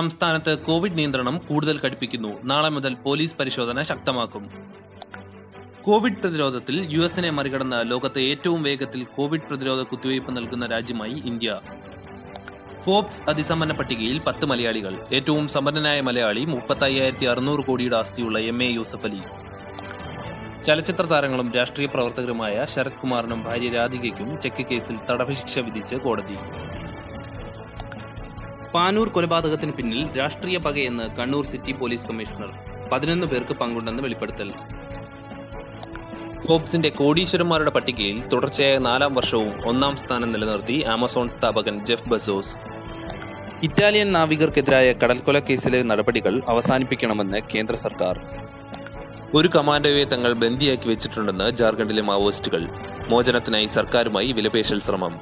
സംസ്ഥാനത്ത് കോവിഡ് നിയന്ത്രണം കൂടുതൽ കടുപ്പിക്കുന്നു നാളെ മുതൽ പോലീസ് പരിശോധന ശക്തമാക്കും. കോവിഡ് പ്രതിരോധത്തിൽ യു എസിനെ മറികടന്ന ലോകത്തെ ഏറ്റവും വേഗത്തിൽ കോവിഡ് പ്രതിരോധ കുത്തിവയ്പ് നൽകുന്ന രാജ്യമായി ഇന്ത്യ. ഫോബ്സ് അതിസമ്പന്ന പട്ടികയിൽ പത്ത് മലയാളികൾ. ഏറ്റവും സമ്പന്നനായ മലയാളി മുപ്പത്തയ്യായിരത്തി അറുന്നൂറ് കോടിയുടെ ആസ്തിയുള്ള എം എ യൂസഫ് അലി. ചലച്ചിത്ര താരങ്ങളും രാഷ്ട്രീയ പ്രവർത്തകരുമായ ശരത് കുമാറിനും ഭാര്യ രാധികയ്ക്കും ചെക്ക് കേസിൽ തടവ് ശിക്ഷ വിധിച്ച് കോടതി. പാനൂർ കൊലപാതകത്തിന് പിന്നിൽ രാഷ്ട്രീയ പകയെന്ന് കണ്ണൂർ സിറ്റി പോലീസ് കമ്മീഷണർ പതിനൊന്ന് പേർക്ക് പങ്കുണ്ടെന്ന് വെളിപ്പെടുത്തൽ. ഫോബ്സിന്റെ കോടീശ്വരന്മാരുടെ പട്ടികയിൽ തുടർച്ചയായ നാലാം വർഷവും ഒന്നാം സ്ഥാനം നിലനിർത്തി ആമസോൺ സ്ഥാപകൻ ജെഫ് ബസോസ്. ഇറ്റാലിയൻ നാവികർക്കെതിരായ കടൽക്കൊല കേസിലെ നടപടികൾ അവസാനിപ്പിക്കണമെന്ന് കേന്ദ്ര സർക്കാർ. ഒരു കമാൻഡോയെ തങ്ങൾ ബന്ദിയാക്കി വെച്ചിട്ടുണ്ടെന്ന് ജാർഖണ്ഡിലെ മാവോയിസ്റ്റുകൾ. മോചനത്തിനായി സർക്കാരുമായി വിലപേശൽ ശ്രമം.